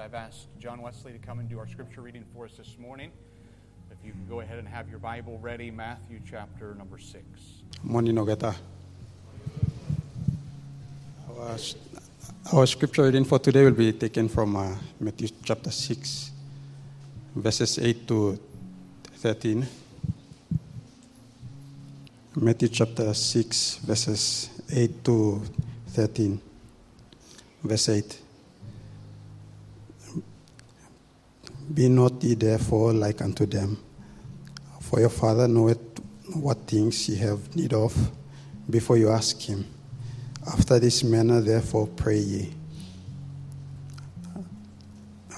I've asked John Wesley to come and do our scripture reading for us this morning. If you can go ahead and have your Bible ready, Matthew chapter number 6. Morning, Ogata. Our, our scripture reading for today will be taken from uh, Matthew chapter 6, verses 8 to 13. Matthew chapter 6, verses 8 to 13. Verse 8. Be not ye therefore like unto them, for your Father knoweth what things ye have need of before you ask him. After this manner, therefore, pray ye.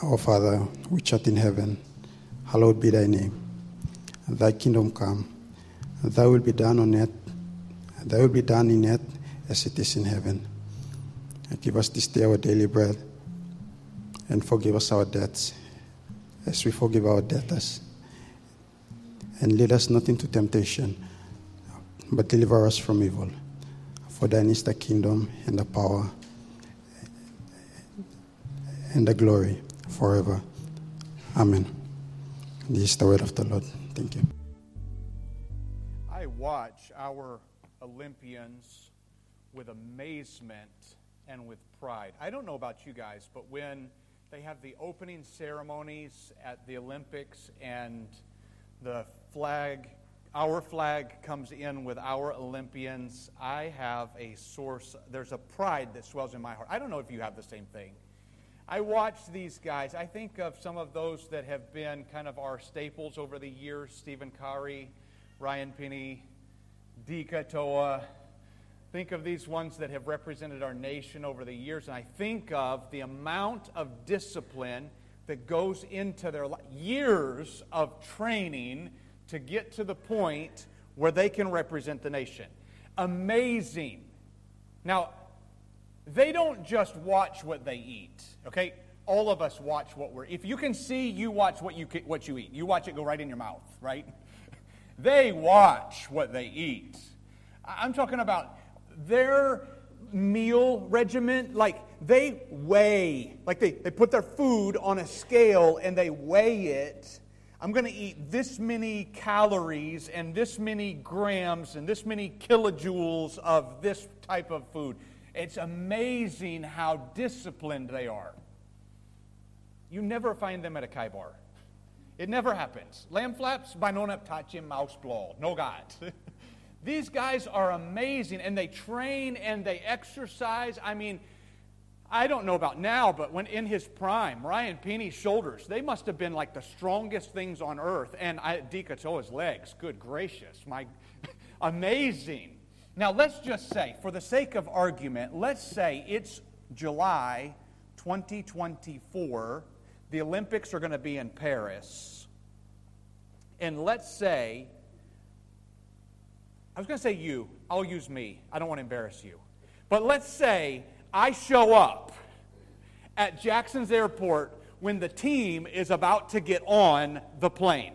Our Father, which art in heaven, hallowed be thy name. Thy kingdom come, thy will be done on earth, thy will be done in earth as it is in heaven. And give us this day our daily bread, and forgive us our debts, as we forgive our debtors. And lead us not into temptation, but deliver us from evil. For thine is the kingdom and the power and the glory forever. Amen. This is the word of the Lord. Thank you. I watch our Olympians with amazement and with pride. I don't know about you guys, but when they have the opening ceremonies at the Olympics and the flag, our flag comes in with our Olympians, I have a source, there's a pride that swells in my heart. I don't know if you have the same thing. I watch these guys. I think of some of those that have been kind of our staples over the years Steven Kari, Ryan Pini, Dika Toua. Think of these ones that have represented our nation over the years, and I think of the amount of discipline that goes into their years of training to get to the point where they can represent the nation. Amazing. Now, they don't just watch what they eat, okay? All of us watch what we're. If you can see, you watch what you what you eat. You watch it go right in your mouth, right? They watch what they eat. I'm talking about their meal regiment. Like they weigh, like they, they put their food on a scale and they weigh it. I'm going to eat this many calories and this many grams and this many kilojoules of this type of food. It's amazing how disciplined they are. You never find them at a Kai bar. It never happens. Lamb flaps, by tachim mouse blow. No God. These guys are amazing and they train and they exercise. I mean, I don't know about now, but when in his prime, Ryan Pini's shoulders, they must have been like the strongest things on earth. And Dika Toua's legs, good gracious, my amazing. Now, let's just say, for the sake of argument, let's say it's July 2024. The Olympics are going to be in Paris. And let's say, I was going to say you, I'll use me. I don't want to embarrass you. But let's say I show up at Jackson's airport when the team is about to get on the plane.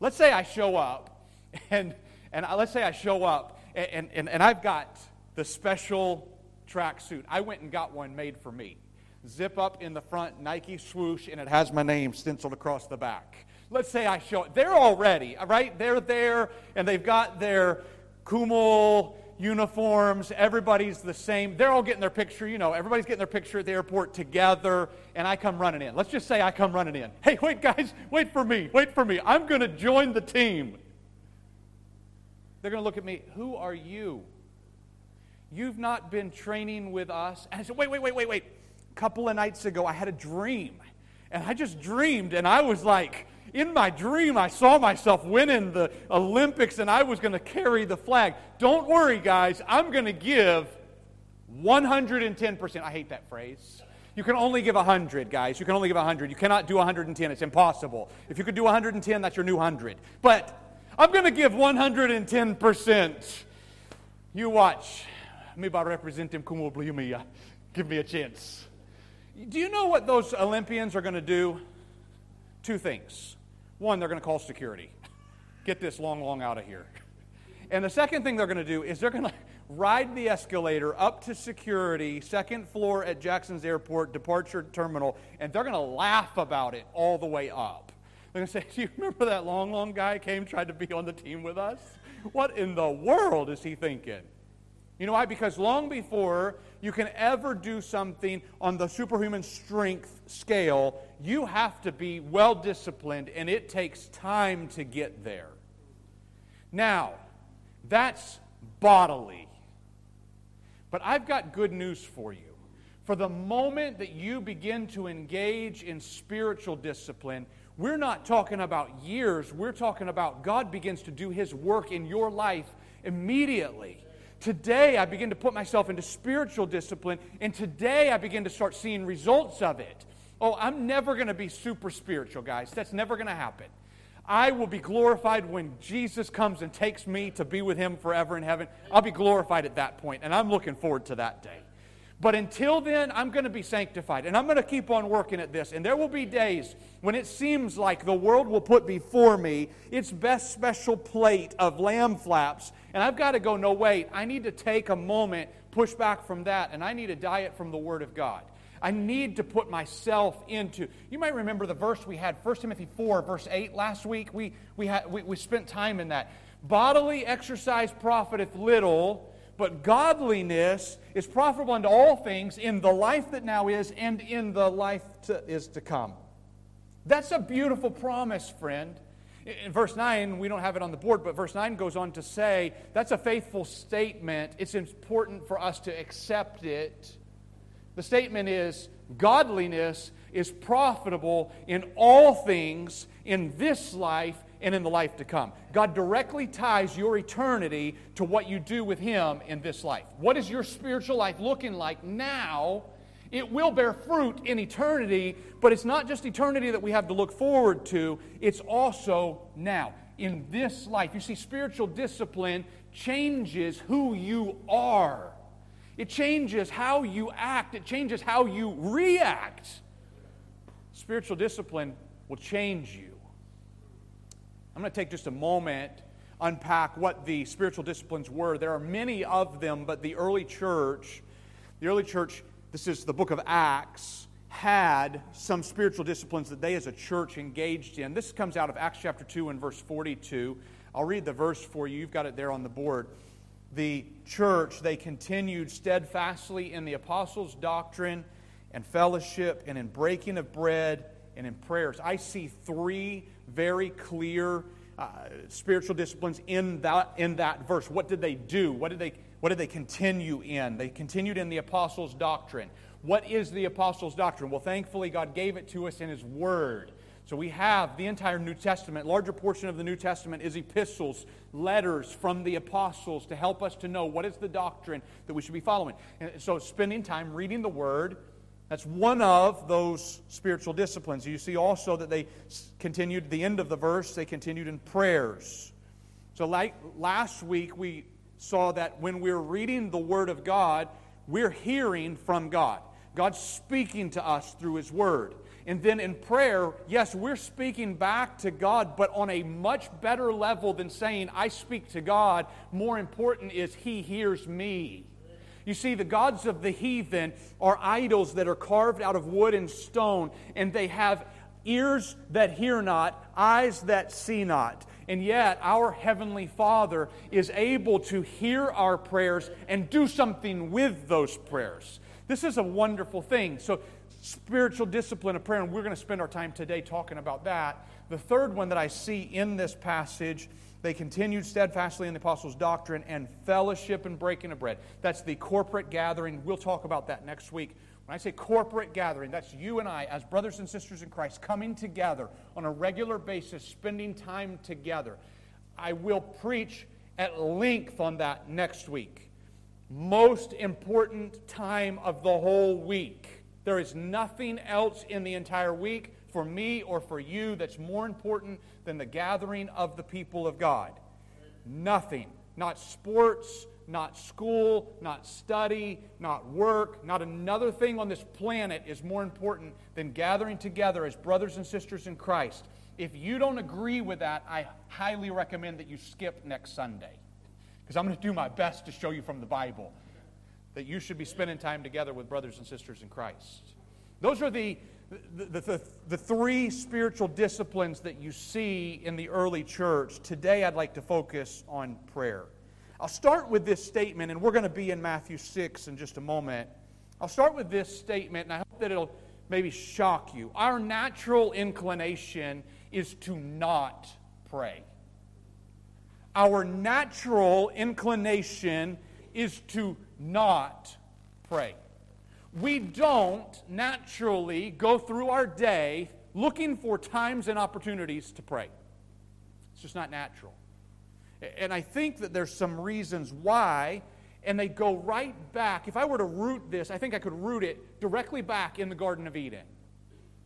Let's say I show up, and, and let's say I show up and, and, and I've got the special track suit. I went and got one made for me. Zip up in the front, Nike swoosh, and it has my name stenciled across the back. Let's say I show it. They're already, right? They're there, and they've got their Kumul uniforms. Everybody's the same. They're all getting their picture. You know, everybody's getting their picture at the airport together, and I come running in. Let's just say I come running in. Hey, wait, guys, wait for me. Wait for me. I'm going to join the team. They're going to look at me, who are you? You've not been training with us. And I said, wait, wait, wait, wait, wait. A couple of nights ago, I had a dream. And I just dreamed, and I was like, in my dream, I saw myself winning the Olympics, and I was going to carry the flag. Don't worry, guys. I'm going to give 110%. I hate that phrase. You can only give 100, guys. You can only give 100. You cannot do 110. It's impossible. If you could do 110, that's your new 100. But I'm going to give 110%. You watch. Me ba represent him como uh, Give me a chance. Do you know what those Olympians are going to do? Two things. One, they're going to call security. Get this long, long out of here. And the second thing they're going to do is they're going to ride the escalator up to security, second floor at Jackson's Airport departure terminal, and they're going to laugh about it all the way up. They're going to say, Do you remember that long, long guy came, tried to be on the team with us? What in the world is he thinking? You know why? Because long before you can ever do something on the superhuman strength scale, you have to be well disciplined, and it takes time to get there. Now, that's bodily. But I've got good news for you. For the moment that you begin to engage in spiritual discipline, we're not talking about years, we're talking about God begins to do His work in your life immediately. Today, I begin to put myself into spiritual discipline, and today I begin to start seeing results of it. Oh, I'm never going to be super spiritual, guys. That's never going to happen. I will be glorified when Jesus comes and takes me to be with him forever in heaven. I'll be glorified at that point, and I'm looking forward to that day. But until then, I'm going to be sanctified, and I'm going to keep on working at this. And there will be days when it seems like the world will put before me its best special plate of lamb flaps, and I've got to go, no, wait, I need to take a moment, push back from that, and I need a diet from the Word of God. I need to put myself into. You might remember the verse we had, 1 Timothy 4, verse 8, last week. We, we, had, we, we spent time in that. Bodily exercise profiteth little, but godliness is profitable unto all things in the life that now is and in the life to, is to come. That's a beautiful promise, friend. In verse 9, we don't have it on the board, but verse 9 goes on to say that's a faithful statement. It's important for us to accept it. The statement is godliness is profitable in all things in this life and in the life to come. God directly ties your eternity to what you do with Him in this life. What is your spiritual life looking like now? It will bear fruit in eternity, but it's not just eternity that we have to look forward to, it's also now, in this life. You see, spiritual discipline changes who you are. It changes how you act, it changes how you react. Spiritual discipline will change you. I'm going to take just a moment unpack what the spiritual disciplines were. There are many of them, but the early church, the early church, this is the book of Acts, had some spiritual disciplines that they as a church engaged in. This comes out of Acts chapter 2 and verse 42. I'll read the verse for you. You've got it there on the board the church, they continued steadfastly in the apostles' doctrine and fellowship and in breaking of bread and in prayers. I see three very clear uh, spiritual disciplines in that, in that verse. What did they do? What did they, what did they continue in? They continued in the apostles' doctrine. What is the apostles' doctrine? Well, thankfully, God gave it to us in His Word. So we have the entire New Testament. Larger portion of the New Testament is epistles, letters from the apostles to help us to know what is the doctrine that we should be following. And so spending time reading the Word, that's one of those spiritual disciplines. You see also that they continued, the end of the verse, they continued in prayers. So, like last week, we saw that when we're reading the Word of God, we're hearing from God. God's speaking to us through His Word. And then in prayer, yes, we're speaking back to God, but on a much better level than saying, I speak to God. More important is, He hears me. You see, the gods of the heathen are idols that are carved out of wood and stone, and they have ears that hear not, eyes that see not. And yet, our Heavenly Father is able to hear our prayers and do something with those prayers. This is a wonderful thing. So, spiritual discipline of prayer, and we're going to spend our time today talking about that. The third one that I see in this passage, they continued steadfastly in the apostles' doctrine and fellowship and breaking of bread. That's the corporate gathering. We'll talk about that next week. When I say corporate gathering, that's you and I, as brothers and sisters in Christ, coming together on a regular basis, spending time together. I will preach at length on that next week. Most important time of the whole week there is nothing else in the entire week for me or for you that's more important than the gathering of the people of God. Nothing. Not sports, not school, not study, not work, not another thing on this planet is more important than gathering together as brothers and sisters in Christ. If you don't agree with that, I highly recommend that you skip next Sunday because I'm going to do my best to show you from the Bible that you should be spending time together with brothers and sisters in Christ. Those are the, the, the, the, the three spiritual disciplines that you see in the early church. Today, I'd like to focus on prayer. I'll start with this statement, and we're going to be in Matthew 6 in just a moment. I'll start with this statement, and I hope that it'll maybe shock you. Our natural inclination is to not pray. Our natural inclination is to not pray. We don't naturally go through our day looking for times and opportunities to pray. It's just not natural. And I think that there's some reasons why, and they go right back. If I were to root this, I think I could root it directly back in the Garden of Eden.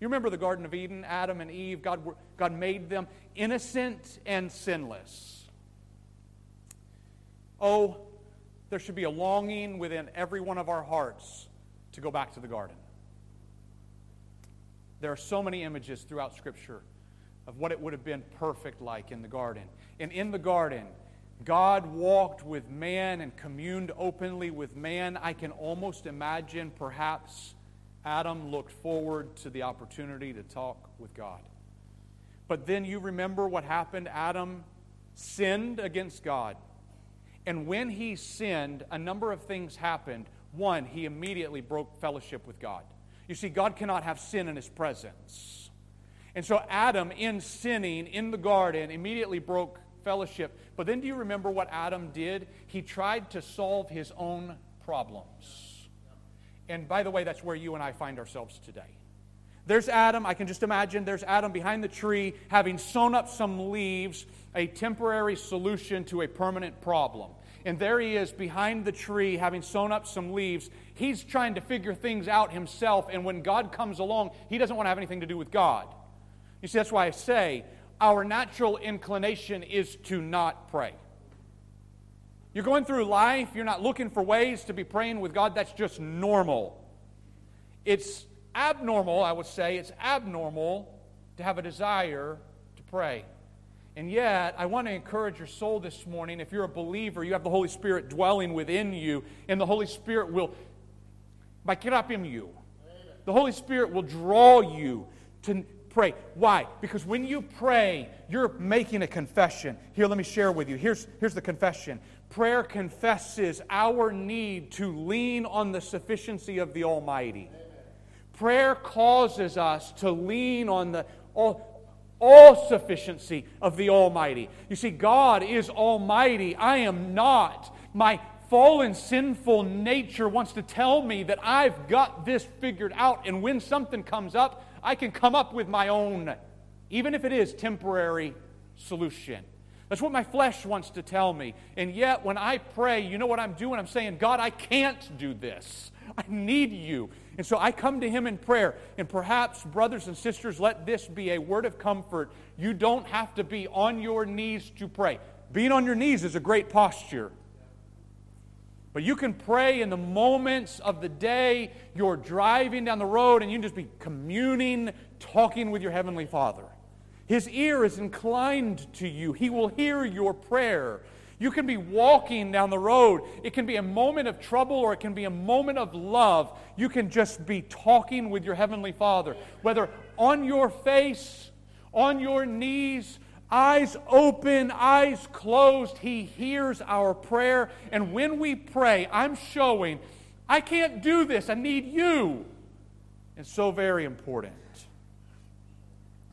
You remember the Garden of Eden, Adam and Eve, God, God made them innocent and sinless. Oh, there should be a longing within every one of our hearts to go back to the garden. There are so many images throughout Scripture of what it would have been perfect like in the garden. And in the garden, God walked with man and communed openly with man. I can almost imagine perhaps Adam looked forward to the opportunity to talk with God. But then you remember what happened? Adam sinned against God. And when he sinned, a number of things happened. One, he immediately broke fellowship with God. You see, God cannot have sin in his presence. And so Adam, in sinning in the garden, immediately broke fellowship. But then do you remember what Adam did? He tried to solve his own problems. And by the way, that's where you and I find ourselves today. There's Adam, I can just imagine, there's Adam behind the tree having sewn up some leaves, a temporary solution to a permanent problem. And there he is behind the tree having sewn up some leaves. He's trying to figure things out himself, and when God comes along, he doesn't want to have anything to do with God. You see, that's why I say our natural inclination is to not pray. You're going through life, you're not looking for ways to be praying with God, that's just normal. It's abnormal, I would say, it's abnormal to have a desire to pray. And yet, I want to encourage your soul this morning. If you're a believer, you have the Holy Spirit dwelling within you, and the Holy Spirit will, by you, the Holy Spirit will draw you to pray. Why? Because when you pray, you're making a confession. Here, let me share with you. Here's, here's the confession prayer confesses our need to lean on the sufficiency of the Almighty. Prayer causes us to lean on the oh, all, sufficiency of the Almighty. You see, God is Almighty. I am not. My fallen, sinful nature wants to tell me that I've got this figured out, and when something comes up, I can come up with my own, even if it is temporary, solution. That's what my flesh wants to tell me. And yet, when I pray, you know what I'm doing? I'm saying, God, I can't do this. I need you. And so I come to Him in prayer. And perhaps, brothers and sisters, let this be a word of comfort. You don't have to be on your knees to pray. Being on your knees is a great posture. But you can pray in the moments of the day you're driving down the road and you can just be communing, talking with your Heavenly Father. His ear is inclined to you, He will hear your prayer. You can be walking down the road. It can be a moment of trouble or it can be a moment of love. You can just be talking with your Heavenly Father, whether on your face, on your knees, Eyes open, eyes closed. He hears our prayer. And when we pray, I'm showing, I can't do this. I need you. It's so very important.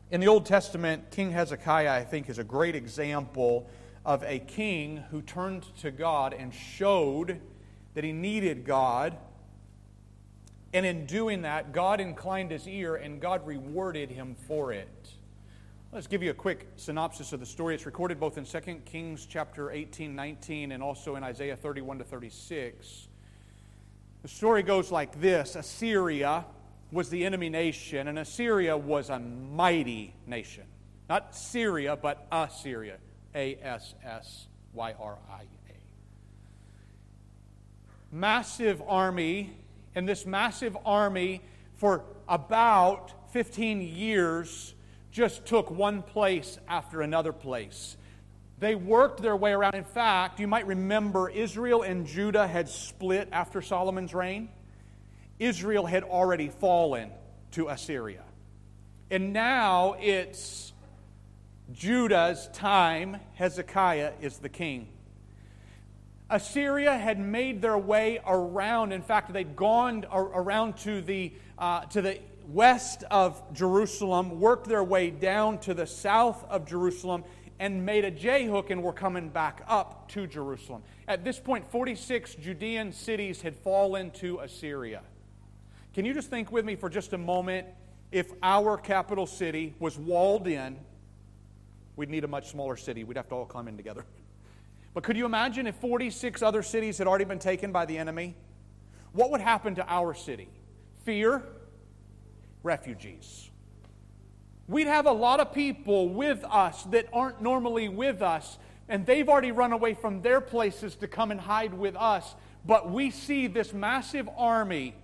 In the Old Testament, King Hezekiah, I think, is a great example of a king who turned to God and showed that he needed God. And in doing that, God inclined his ear and God rewarded him for it. Let's give you a quick synopsis of the story. It's recorded both in 2 Kings chapter 18, 19, and also in Isaiah 31 to 36. The story goes like this Assyria was the enemy nation, and Assyria was a mighty nation. Not Syria, but Assyria. A S S Y R I A. Massive army, and this massive army for about 15 years just took one place after another place. They worked their way around. In fact, you might remember Israel and Judah had split after Solomon's reign. Israel had already fallen to Assyria. And now it's Judah's time. Hezekiah is the king. Assyria had made their way around. In fact, they'd gone around to the, uh, to the west of Jerusalem, worked their way down to the south of Jerusalem, and made a J hook and were coming back up to Jerusalem. At this point, 46 Judean cities had fallen to Assyria. Can you just think with me for just a moment if our capital city was walled in? We'd need a much smaller city. We'd have to all come in together. But could you imagine if 46 other cities had already been taken by the enemy? What would happen to our city? Fear, refugees. We'd have a lot of people with us that aren't normally with us, and they've already run away from their places to come and hide with us. But we see this massive army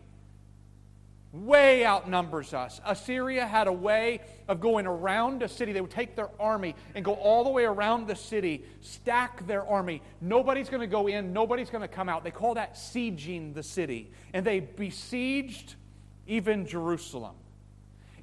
way outnumbers us. Assyria had a way of going around a city. They would take their army and go all the way around the city, stack their army. Nobody's going to go in, nobody's going to come out. They call that sieging the city. And they besieged even Jerusalem.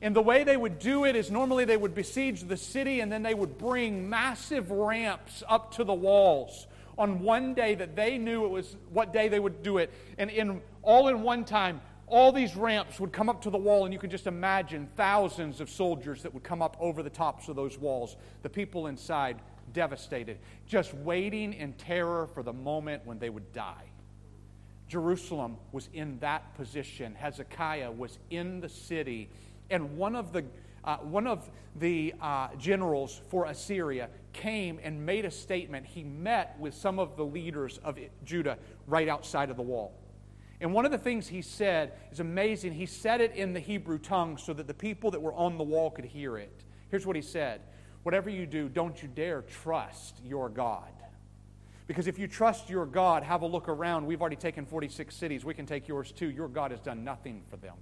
And the way they would do it is normally they would besiege the city and then they would bring massive ramps up to the walls on one day that they knew it was what day they would do it. And in all in one time, all these ramps would come up to the wall, and you can just imagine thousands of soldiers that would come up over the tops of those walls. The people inside devastated, just waiting in terror for the moment when they would die. Jerusalem was in that position. Hezekiah was in the city, and one of the uh, one of the uh, generals for Assyria came and made a statement. He met with some of the leaders of Judah right outside of the wall. And one of the things he said is amazing. He said it in the Hebrew tongue so that the people that were on the wall could hear it. Here's what he said Whatever you do, don't you dare trust your God. Because if you trust your God, have a look around. We've already taken 46 cities. We can take yours too. Your God has done nothing for them.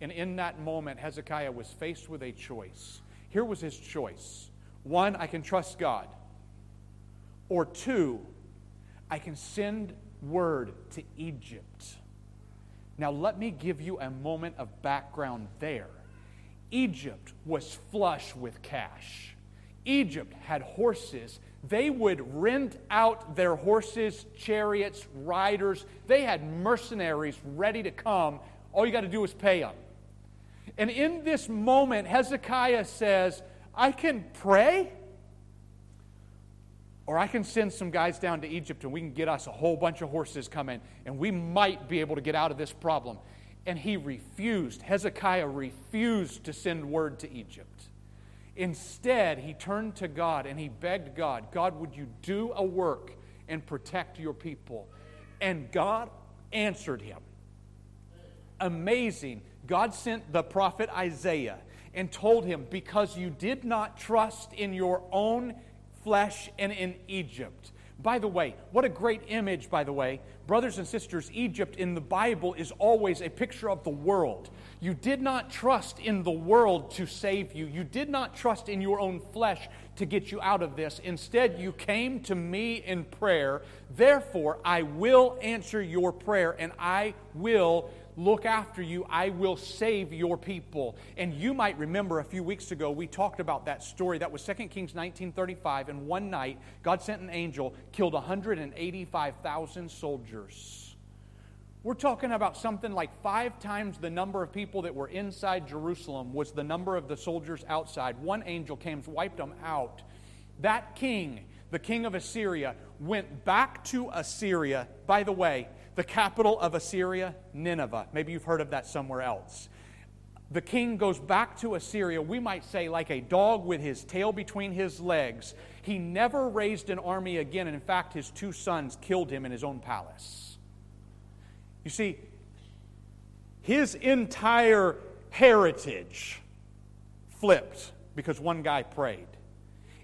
And in that moment, Hezekiah was faced with a choice. Here was his choice one, I can trust God. Or two, I can send word to Egypt. Now, let me give you a moment of background there. Egypt was flush with cash. Egypt had horses. They would rent out their horses, chariots, riders. They had mercenaries ready to come. All you got to do is pay them. And in this moment, Hezekiah says, I can pray or I can send some guys down to Egypt and we can get us a whole bunch of horses coming and we might be able to get out of this problem. And he refused. Hezekiah refused to send word to Egypt. Instead, he turned to God and he begged God, God, would you do a work and protect your people? And God answered him. Amazing. God sent the prophet Isaiah and told him, Because you did not trust in your own flesh and in Egypt. By the way, what a great image, by the way. Brothers and sisters, Egypt in the Bible is always a picture of the world. You did not trust in the world to save you. You did not trust in your own flesh to get you out of this. Instead, you came to me in prayer. Therefore, I will answer your prayer and I will look after you. I will save your people. And you might remember a few weeks ago, we talked about that story. That was 2 Kings 1935. And one night, God sent an angel, killed 185,000 soldiers. We're talking about something like five times the number of people that were inside Jerusalem was the number of the soldiers outside. One angel came, wiped them out. That king, the king of Assyria, went back to Assyria. By the way, the capital of Assyria, Nineveh. Maybe you've heard of that somewhere else. The king goes back to Assyria, we might say, like a dog with his tail between his legs. He never raised an army again, and in fact, his two sons killed him in his own palace. You see, his entire heritage flipped because one guy prayed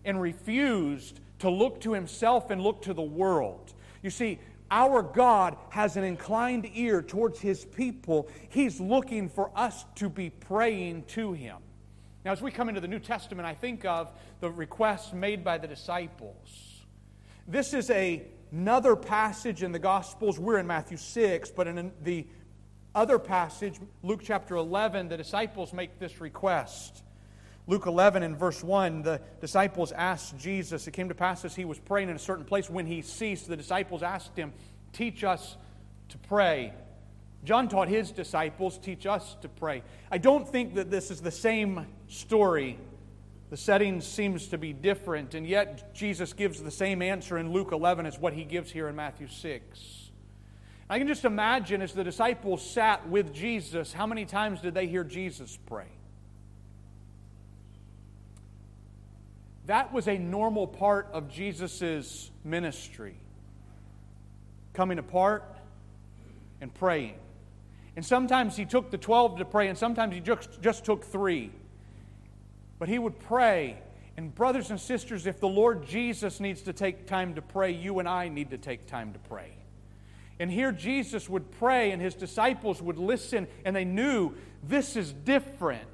and refused to look to himself and look to the world. You see, our God has an inclined ear towards His people. He's looking for us to be praying to Him. Now, as we come into the New Testament, I think of the requests made by the disciples. This is a, another passage in the Gospels. We're in Matthew 6, but in the other passage, Luke chapter 11, the disciples make this request. Luke 11 and verse 1, the disciples asked Jesus, it came to pass as he was praying in a certain place, when he ceased, the disciples asked him, Teach us to pray. John taught his disciples, Teach us to pray. I don't think that this is the same story. The setting seems to be different, and yet Jesus gives the same answer in Luke 11 as what he gives here in Matthew 6. I can just imagine as the disciples sat with Jesus, how many times did they hear Jesus pray? That was a normal part of Jesus' ministry. Coming apart and praying. And sometimes he took the 12 to pray, and sometimes he just, just took three. But he would pray. And, brothers and sisters, if the Lord Jesus needs to take time to pray, you and I need to take time to pray. And here Jesus would pray, and his disciples would listen, and they knew this is different.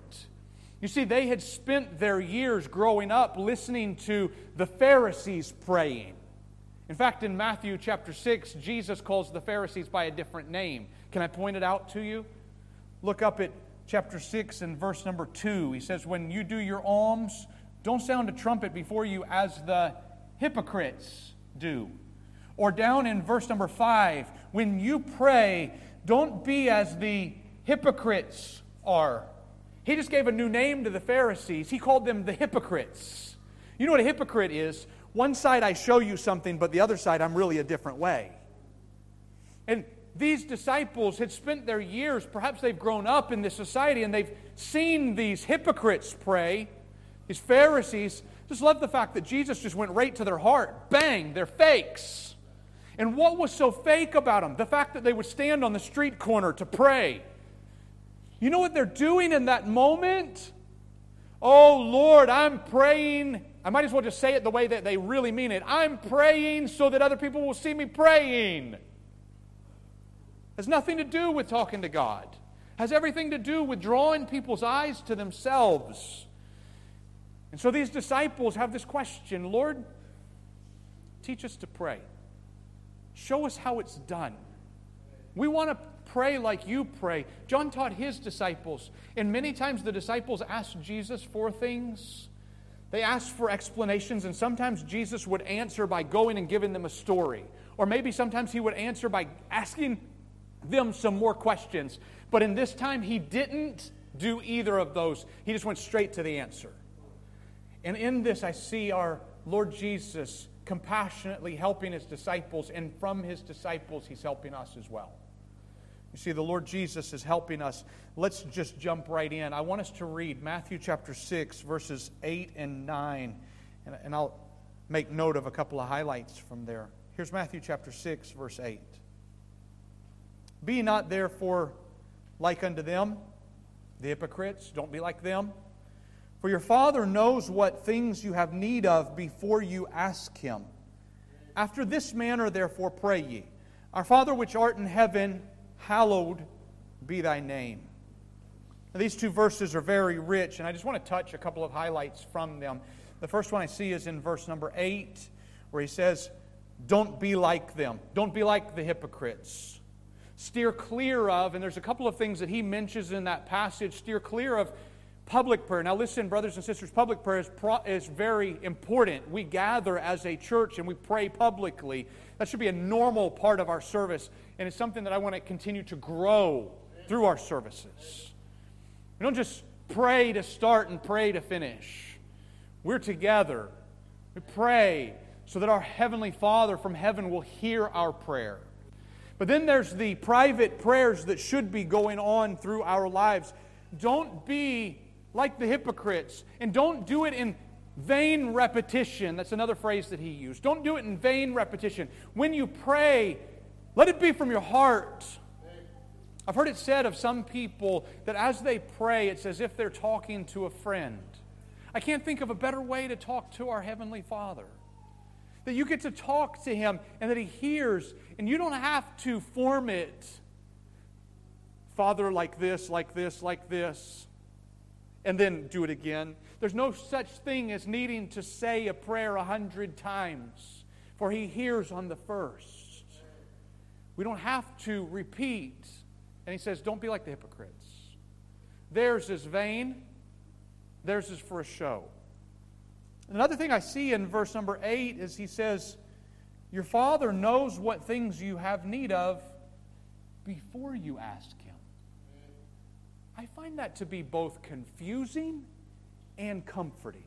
You see, they had spent their years growing up listening to the Pharisees praying. In fact, in Matthew chapter 6, Jesus calls the Pharisees by a different name. Can I point it out to you? Look up at chapter 6 and verse number 2. He says, When you do your alms, don't sound a trumpet before you as the hypocrites do. Or down in verse number 5, when you pray, don't be as the hypocrites are. He just gave a new name to the Pharisees. He called them the hypocrites. You know what a hypocrite is? One side I show you something, but the other side I'm really a different way. And these disciples had spent their years, perhaps they've grown up in this society and they've seen these hypocrites pray, these Pharisees. Just love the fact that Jesus just went right to their heart. Bang, they're fakes. And what was so fake about them? The fact that they would stand on the street corner to pray. You know what they're doing in that moment? Oh Lord, I'm praying I might as well just say it the way that they really mean it. I'm praying so that other people will see me praying. It has nothing to do with talking to God. It has everything to do with drawing people's eyes to themselves. And so these disciples have this question Lord, teach us to pray. Show us how it's done. We want to pray like you pray. John taught his disciples, and many times the disciples asked Jesus for things they asked for explanations, and sometimes Jesus would answer by going and giving them a story. Or maybe sometimes he would answer by asking them some more questions. But in this time, he didn't do either of those. He just went straight to the answer. And in this, I see our Lord Jesus compassionately helping his disciples, and from his disciples, he's helping us as well. You see, the Lord Jesus is helping us. Let's just jump right in. I want us to read Matthew chapter 6, verses 8 and 9, and, and I'll make note of a couple of highlights from there. Here's Matthew chapter 6, verse 8. Be not therefore like unto them, the hypocrites, don't be like them. For your Father knows what things you have need of before you ask Him. After this manner, therefore, pray ye Our Father which art in heaven, hallowed be thy name. Now, these two verses are very rich, and I just want to touch a couple of highlights from them. The first one I see is in verse number 8, where he says, Don't be like them. Don't be like the hypocrites. Steer clear of, and there's a couple of things that he mentions in that passage, steer clear of public prayer. Now, listen, brothers and sisters, public prayer is, pro- is very important. We gather as a church and we pray publicly. That should be a normal part of our service and it's something that I want to continue to grow through our services. We don't just pray to start and pray to finish. We're together. We pray so that our Heavenly Father from heaven will hear our prayer. But then there's the private prayers that should be going on through our lives. Don't be like the hypocrites, and don't do it in vain repetition. That's another phrase that he used. Don't do it in vain repetition. When you pray, let it be from your heart. I've heard it said of some people that as they pray, it's as if they're talking to a friend. I can't think of a better way to talk to our Heavenly Father. That you get to talk to Him and that He hears, and you don't have to form it. Father, like this, like this, like this. and then do it again. There's no such thing as needing to say a prayer a hundred times, for He hears on the first. We don't have to repeat. And He says, Don't be like the hypocrites. Theirs is vain, theirs is for a show. Another thing I see in verse number 8 is He says, Your Father knows what things you have need of before you ask Him. I find that to be both confusing and comforting.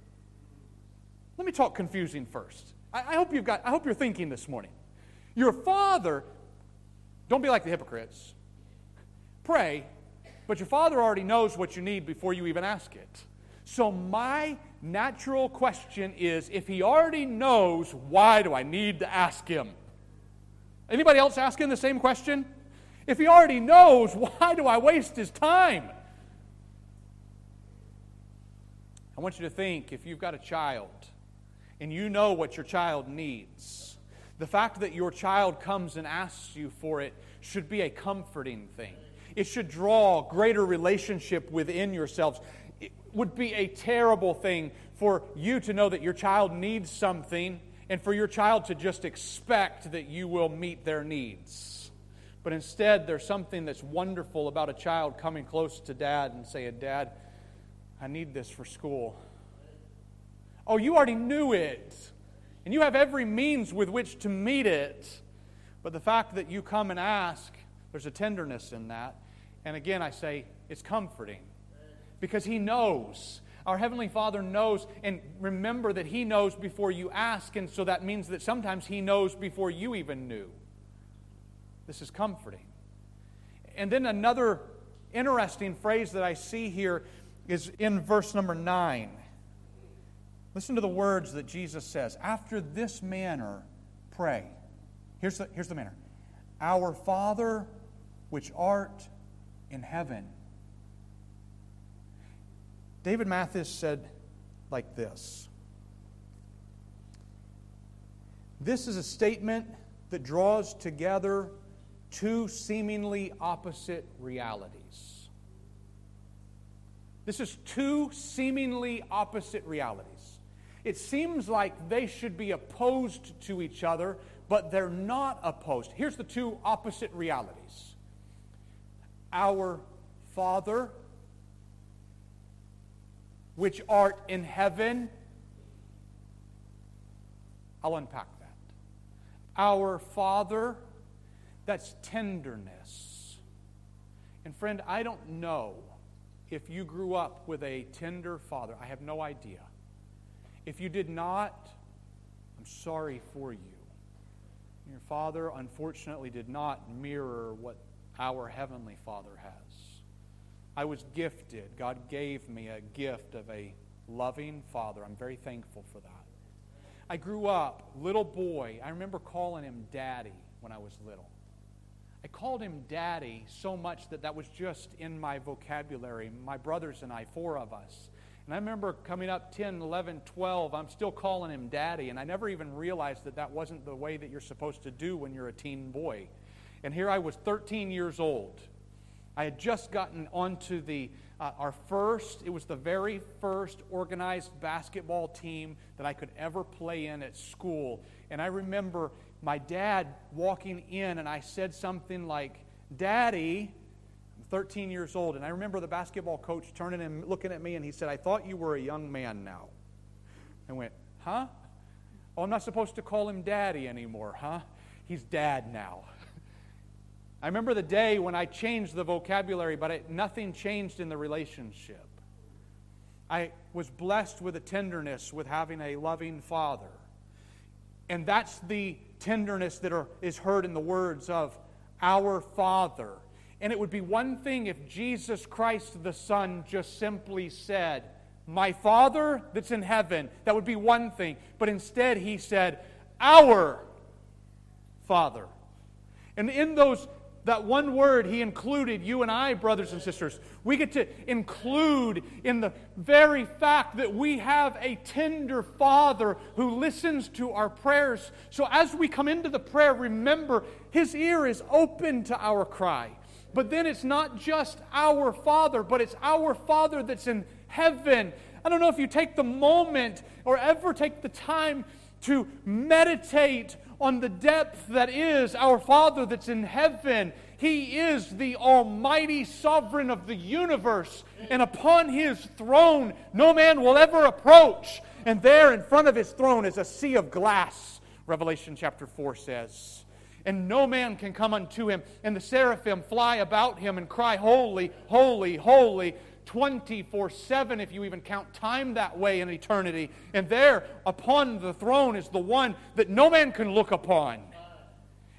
Let me talk confusing first. I, I, hope you've got, I hope you're thinking this morning. Your father, don't be like the hypocrites. Pray, but your father already knows what you need before you even ask it. So my natural question is if he already knows, why do I need to ask him? Anybody else asking the same question? If he already knows, why do I waste his time? I want you to think if you've got a child and you know what your child needs, the fact that your child comes and asks you for it should be a comforting thing. It should draw greater relationship within yourselves. It would be a terrible thing for you to know that your child needs something and for your child to just expect that you will meet their needs. But instead, there's something that's wonderful about a child coming close to dad and saying, Dad, I need this for school. Oh, you already knew it. And you have every means with which to meet it. But the fact that you come and ask, there's a tenderness in that. And again, I say it's comforting because He knows. Our Heavenly Father knows, and remember that He knows before you ask, and so that means that sometimes He knows before you even knew. This is comforting. And then another interesting phrase that I see here is in verse number 9. Listen to the words that Jesus says. After this manner, pray. Here's the, here's the manner Our Father, which art in heaven. David Mathis said like this This is a statement that draws together two seemingly opposite realities. This is two seemingly opposite realities. It seems like they should be opposed to each other, but they're not opposed. Here's the two opposite realities Our Father, which art in heaven, I'll unpack that. Our Father, that's tenderness. And friend, I don't know if you grew up with a tender father. I have no idea. If you did not, I'm sorry for you. Your father, unfortunately, did not mirror what our Heavenly Father has. I was gifted. God gave me a gift of a loving father. I'm very thankful for that. I grew up, little boy. I remember calling him Daddy when I was little. I called him daddy so much that that was just in my vocabulary. My brothers and I, four of us. And I remember coming up 10, 11, 12, I'm still calling him daddy. And I never even realized that that wasn't the way that you're supposed to do when you're a teen boy. And here I was 13 years old. I had just gotten onto the uh, our first, it was the very first organized basketball team that I could ever play in at school. And I remember my dad walking in, and I said something like, Daddy, I'm 13 years old. And I remember the basketball coach turning and looking at me, and he said, I thought you were a young man now. I went, Huh? Oh, I'm not supposed to call him daddy anymore, huh? He's dad now. I remember the day when I changed the vocabulary, but it, nothing changed in the relationship. I was blessed with a tenderness with having a loving father. And that's the tenderness that are, is heard in the words of our Father. And it would be one thing if Jesus Christ the Son just simply said, My Father that's in heaven. That would be one thing. But instead, he said, Our Father. And in those that one word, he included you and I, brothers and sisters. We get to include in the very fact that we have a tender Father who listens to our prayers. So as we come into the prayer, remember, his ear is open to our cry. But then it's not just our Father, but it's our Father that's in heaven. I don't know if you take the moment or ever take the time to meditate on the depth that is our Father that's in heaven. He is the almighty sovereign of the universe, and upon his throne no man will ever approach. And there in front of his throne is a sea of glass, Revelation chapter 4 says. And no man can come unto him, and the seraphim fly about him and cry, Holy, holy, holy 24 7, if you even count time that way in eternity. And there upon the throne is the one that no man can look upon.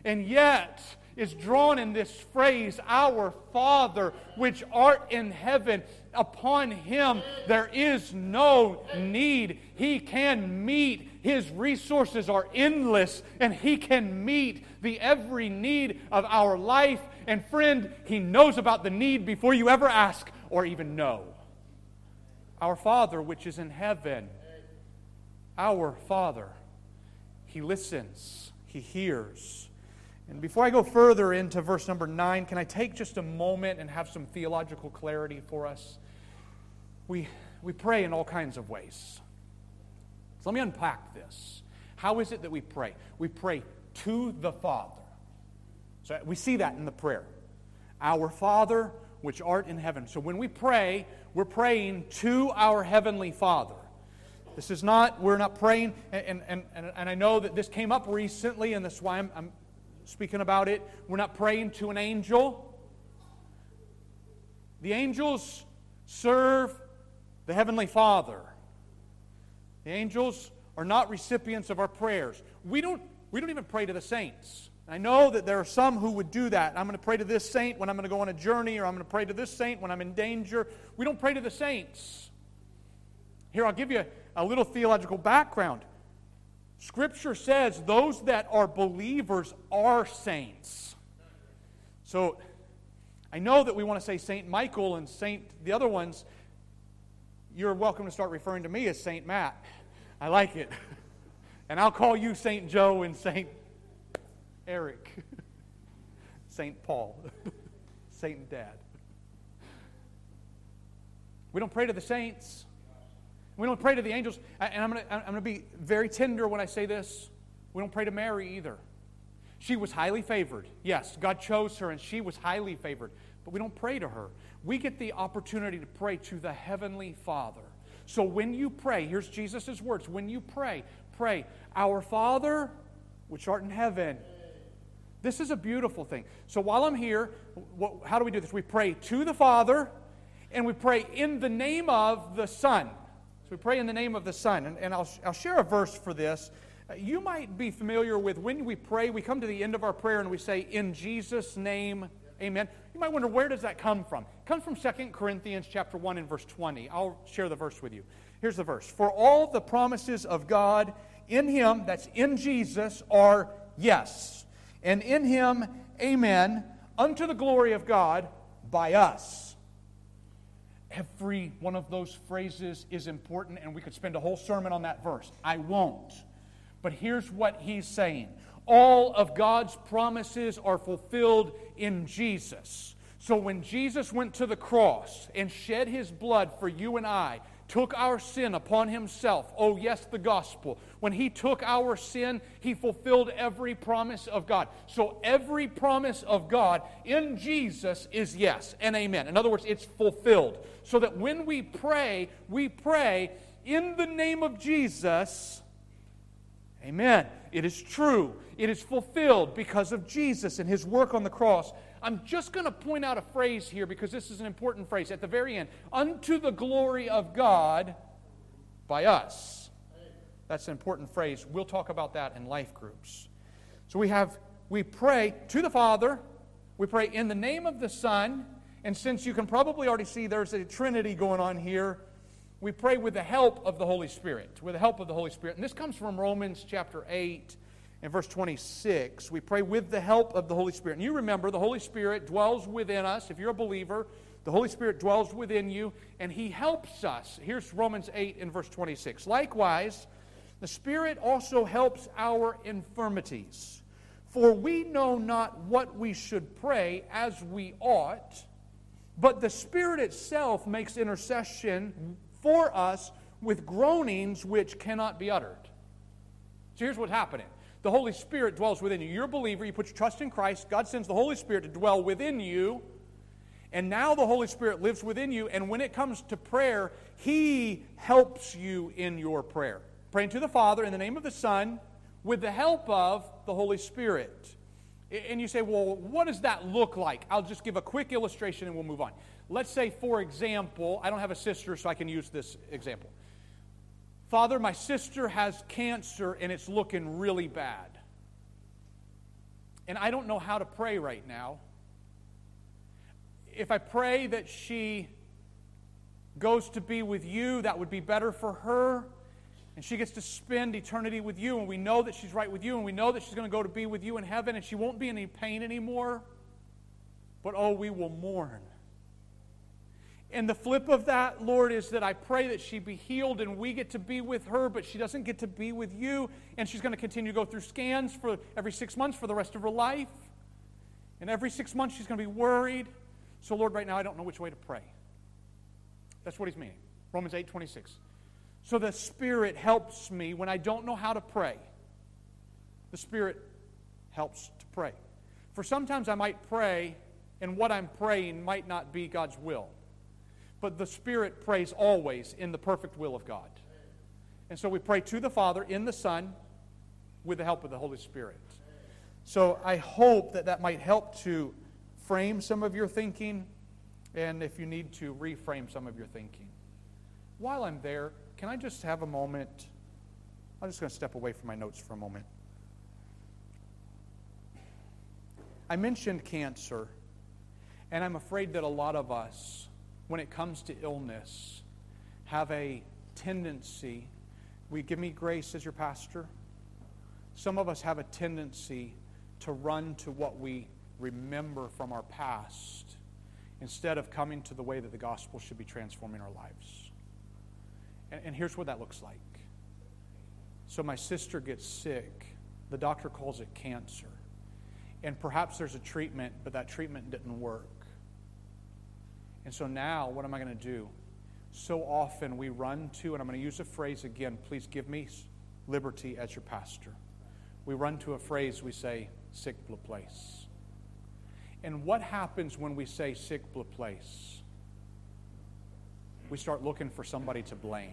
And yet, is drawn in this phrase, Our Father, which art in heaven. Upon him there is no need. He can meet. His resources are endless, and he can meet the every need of our life. And friend, he knows about the need before you ever ask or even know. Our Father, which is in heaven, our Father, He listens, He hears. And before I go further into verse number 9, can I take just a moment and have some theological clarity for us? We, we pray in all kinds of ways. So let me unpack this. How is it that we pray? We pray to the Father. So we see that in the prayer. Our Father which art in heaven. So when we pray, we're praying to our Heavenly Father. This is not, we're not praying, and, and, and, and I know that this came up recently, and that's why I'm, I'm speaking about it. We're not praying to an angel. The angels serve the Heavenly Father. The angels are not recipients of our prayers. We don't, we don't even pray to the saints. I know that there are some who would do that. I'm going to pray to this saint when I'm going to go on a journey, or I'm going to pray to this saint when I'm in danger. We don't pray to the saints. Here, I'll give you a little theological background. Scripture says those that are believers are saints. So, I know that we want to say Saint Michael and Saint the other ones. You're welcome to start referring to me as Saint Matt. I like it. And I'll call you Saint Joe and Saint Eric, St. Paul, Saint Dad. We don't pray to the saints. We don't pray to the angels. And I'm going to I'm going to be very tender when I say this. We don't pray to Mary either. She was highly favored. Yes, God chose her and she was highly favored. But we don't pray to her. We get the opportunity to pray to the Heavenly Father. So when you pray, here's Jesus' words. When you pray, pray, Our Father, which art in heaven this is a beautiful thing. So while I'm here, what, how do we do this? We pray to the Father and we pray in the name of the Son. So we pray in the name of the Son. And, and I'll, I'll share a verse for this. Uh, you might be familiar with when we pray, we come to the end of our prayer and we say, In Jesus' name, amen. You might wonder, where does that come from? It comes from 2 Corinthians chapter 1 and verse 20. I'll share the verse with you. Here's the verse. For all the promises of God in Him, that's in Jesus, are yes and in him, amen, unto the glory of God by us. Every one of those phrases is important, and we could spend a whole sermon on that verse. I won't. But here's what he's saying all of God's promises are fulfilled in Jesus. So when Jesus went to the cross and shed his blood for you and I, took our sin upon himself. Oh, yes, the gospel. When he took our sin, he fulfilled every promise of God. So every promise of God in Jesus is yes and amen. In other words, it's fulfilled. So that when we pray, we pray in the name of Jesus. Amen. It is true. It is fulfilled because of Jesus and his work on the cross. I'm just going to point out a phrase here because this is an important phrase at the very end. Unto the glory of God by us. That's an important phrase. We'll talk about that in life groups. So we have we pray to the Father, we pray in the name of the Son, and since you can probably already see there's a trinity going on here, we pray with the help of the Holy Spirit. With the help of the Holy Spirit. And this comes from Romans chapter 8 in verse 26, we pray with the help of the Holy Spirit. And you remember, the Holy Spirit dwells within us. If you're a believer, the Holy Spirit dwells within you, and He helps us. Here's Romans 8 in verse 26. Likewise, the Spirit also helps our infirmities. For we know not what we should pray as we ought, but the Spirit itself makes intercession for us with groanings which cannot be uttered. So here's what's happening the Holy Spirit dwells within you. You're a believer, you put your trust in Christ, God sends the Holy Spirit to dwell within you. And now the Holy Spirit lives within you, and when it comes to prayer, He helps you in your prayer. Praying to the Father in the name of the Son with the help of the Holy Spirit. And you say, well, what does that look like? I'll just give a quick illustration and we'll move on. Let's say, for example, I don't have a sister, so I can use this example. Father, my sister has cancer and it's looking really bad. And I don't know how to pray right now. If I pray that she goes to be with you, that would be better for her and she gets to spend eternity with you, and we know that she's right with you, and we know that she's going to go to be with you in heaven, and she won't be in any pain anymore. But oh, we will mourn. And the flip of that, Lord, is that I pray that she be healed and we get to be with her, but she doesn't get to be with you. And she's going to continue to go through scans for every six months for the rest of her life. And every six months she's going to be worried. So, Lord, right now I don't know which way to pray. That's what he's meaning. Romans 8 26. So the Spirit helps me when I don't know how to pray. The Spirit helps to pray. For sometimes I might pray, and what I'm praying might not be God's will. But the Spirit prays always in the perfect will of God. And so we pray to the Father in the Son with the help of the Holy Spirit. So I hope that that might help to frame some of your thinking, and if you need to, reframe some of your thinking. While I'm there, can I just have a moment? I'm just going to step away from my notes for a moment. I mentioned cancer, and I'm afraid that a lot of us, when it comes to illness, have a tendency. We give me grace as your pastor. Some of us have a tendency to run to what we remember from our past instead of coming to the way that the gospel should be transforming our lives. And, and here's what that looks like. So my sister gets sick. The doctor calls it cancer. And perhaps there's a treatment, but that treatment didn't work. And so now, what am I going to do? So often we run to, and I'm going to use a phrase again, please give me liberty as your pastor. We run to a phrase, we say, sick place. And what happens when we say sick place? we start looking for somebody to blame.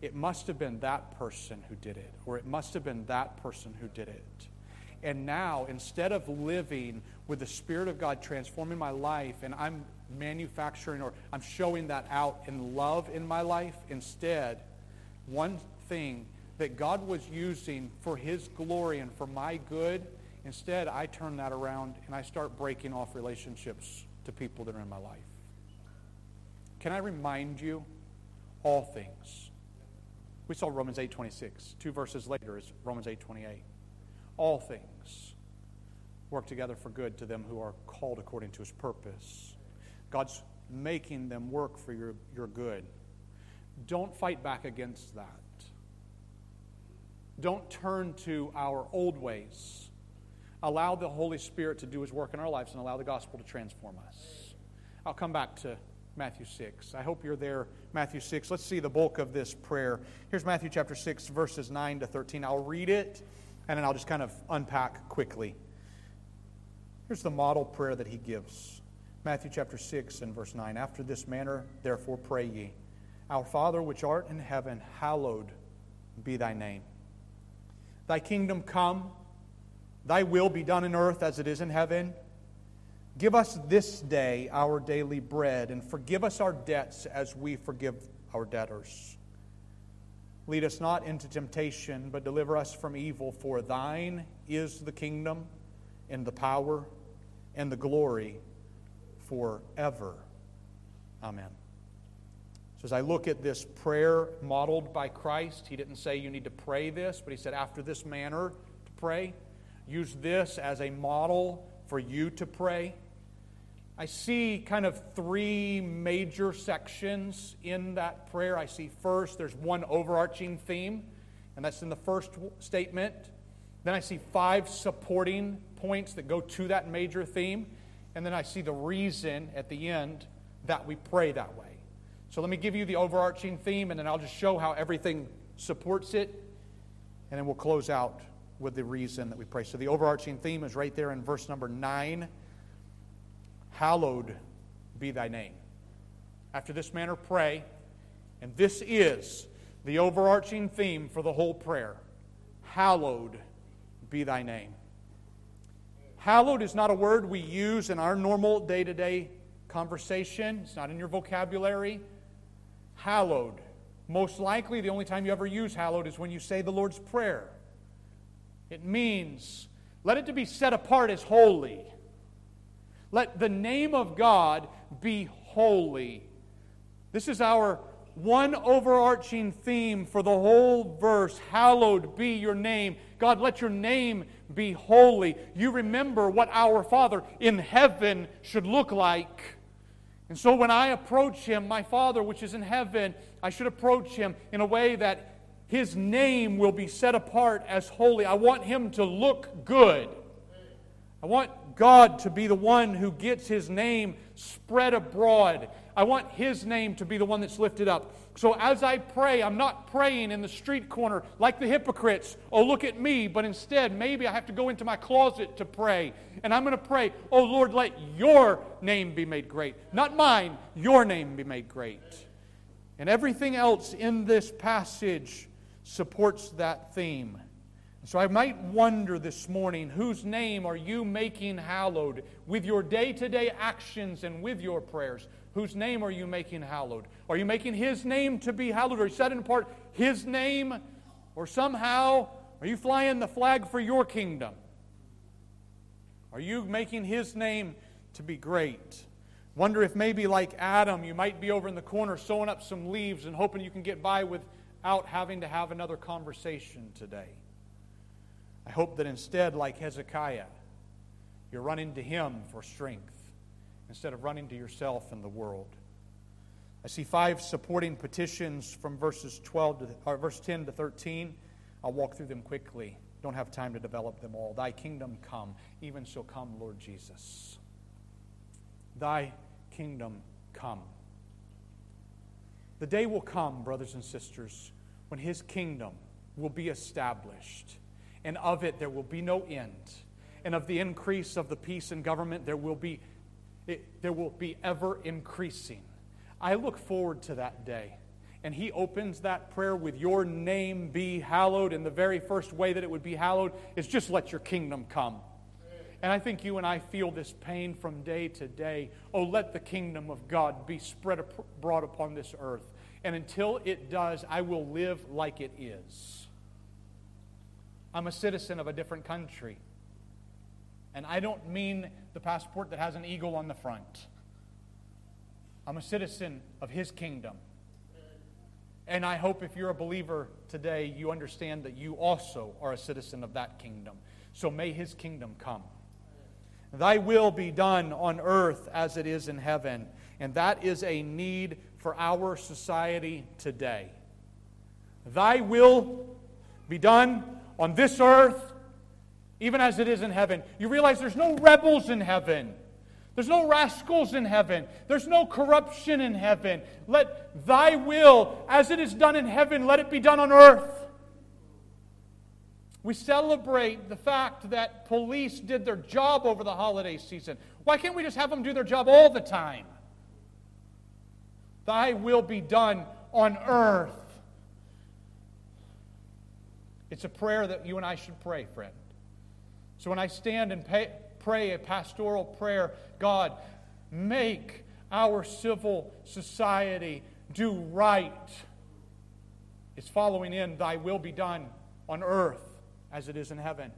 It must have been that person who did it, or it must have been that person who did it. And now, instead of living with the Spirit of God transforming my life, and I'm manufacturing or I'm showing that out in love in my life, instead, one thing that God was using for His glory and for my good, instead, I turn that around and I start breaking off relationships to people that are in my life. Can I remind you? All things. We saw Romans 8.26. Two verses later is Romans 8.28. All things work together for good to them who are called according to his purpose. God's making them work for your, your good. Don't fight back against that. Don't turn to our old ways. Allow the Holy Spirit to do his work in our lives and allow the gospel to transform us. I'll come back to Matthew 6. I hope you're there, Matthew 6. Let's see the bulk of this prayer. Here's Matthew chapter 6, verses 9 to 13. I'll read it, and then I'll just kind of unpack quickly. Here's the model prayer that he gives Matthew chapter 6 and verse 9. After this manner, therefore, pray ye Our Father which art in heaven, hallowed be thy name. Thy kingdom come, thy will be done in earth as it is in heaven. Give us this day our daily bread, and forgive us our debts as we forgive our debtors. Lead us not into temptation, but deliver us from evil. For thine is the kingdom, and the power, and the glory forever. Amen. So, as I look at this prayer modeled by Christ, he didn't say you need to pray this, but he said after this manner to pray. Use this as a model for you to pray. I see kind of three major sections in that prayer. I see first, there's one overarching theme, and that's in the first statement Then I see five supporting points that go to that major theme. And then I see the reason at the end that we pray that way. So let me give you the overarching theme, and then I'll just show how everything supports it. And then we'll close out with the reason that we pray. So the overarching theme is right there in verse number 9 Hallowed be thy name. After this manner, pray. And this is the overarching theme for the whole prayer Hallowed be thy name. Hallowed is not a word we use in our normal day to day conversation, it's not in your vocabulary. Hallowed. Most likely, the only time you ever use hallowed is when you say the Lord's Prayer. It means, let it to be set apart as holy. Let the name of God be holy. This is our one overarching theme for the whole verse Hallowed be your name. God, let your name be holy. You remember what our Father in heaven should look like. And so when I approach Him, my Father which is in heaven, I should approach Him in a way that His name will be set apart as holy. I want Him to look good. I want God to be the one who gets His name spread abroad. I want His name to be the one that's lifted up. So as I pray, I'm not praying in the street corner like the hypocrites. Oh, look at me. But instead, maybe I have to go into my closet to pray. And I'm going to pray, Oh, Lord, let your name be made great. Not mine, your name be made great. And everything else in this passage supports that theme. So I might wonder this morning whose name are you making hallowed with your day to day actions and with your prayers? Whose name are you making hallowed? Are you making His name to be hallowed? Are you setting apart His name? Or somehow are you flying the flag for your kingdom? Are you making His name to be great? Wonder if maybe, like Adam, you might be over in the corner sewing up some leaves and hoping you can get by without having to have another conversation today. I hope that instead, like Hezekiah, you're running to Him for strength instead of running to yourself and the world. I see five supporting petitions from verses 12 to or verse 10 to 13. I'll walk through them quickly. Don't have time to develop them all. Thy kingdom come, even so come, Lord Jesus. Thy kingdom come. The day will come, brothers and sisters, when his kingdom will be established, and of it there will be no end. And of the increase of the peace and government there will be it, there will be ever increasing. I look forward to that day. And he opens that prayer with your name be hallowed. And the very first way that it would be hallowed is just let your kingdom come. And I think you and I feel this pain from day to day. Oh, let the kingdom of God be spread abroad upon this earth. And until it does, I will live like it is. I'm a citizen of a different country. And I don't mean the passport that has an eagle on the front. I'm a citizen of His kingdom. And I hope if you're a believer today, you understand that you also are a citizen of that kingdom. So may His kingdom come. Thy will be done on earth as it is in heaven. And that is a need for our society today. Thy will be done on this earth even as it is in heaven. You realize there's no rebels in heaven. There's no rascals in heaven. There's no corruption in heaven. Let thy will, as it is done in heaven, let it be done on earth. We celebrate the fact that police did their job over the holiday season. Why can't we just have them do their job all the time? Thy will be done on earth. It's a prayer that you and I should pray, friend. So when I stand and pay, pray a pastoral prayer, God, make our civil society do right. It's following in, Thy will be done on earth as it is in heaven.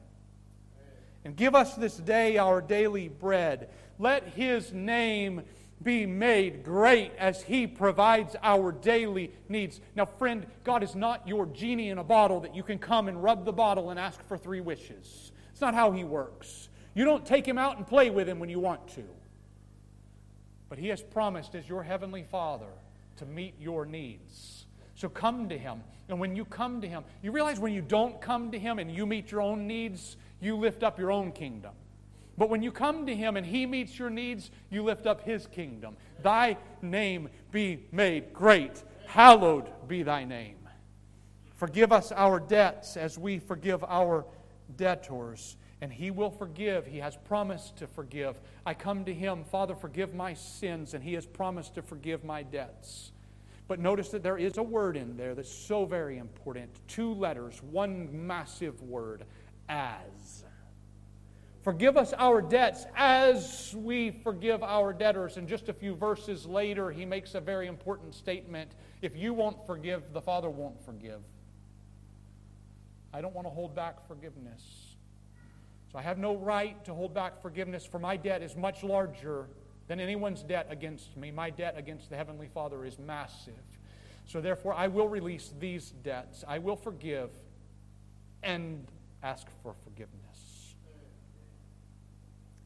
And give us this day our daily bread. Let His name be made great as He provides our daily needs. Now, friend, God is not your genie in a bottle that you can come and rub the bottle and ask for three wishes. It's not how He works. You don't take Him out and play with Him when you want to. But He has promised, as your Heavenly Father, to meet your needs. So come to Him. And when you come to Him, you realize when you don't come to Him and you meet your own needs, you lift up your own kingdom. But when you come to Him and He meets your needs, you lift up His kingdom. Thy name be made great. Hallowed be thy name. Forgive us our debts as we forgive our debtors. And He will forgive. He has promised to forgive. I come to Him, Father, forgive my sins, and He has promised to forgive my debts. But notice that there is a word in there that's so very important. Two letters, one massive word as. Forgive us our debts as we forgive our debtors. And just a few verses later, he makes a very important statement. If you won't forgive, the Father won't forgive. I don't want to hold back forgiveness. So I have no right to hold back forgiveness, for my debt is much larger than anyone's debt against me. My debt against the Heavenly Father is massive. So therefore, I will release these debts. I will forgive and ask for forgiveness.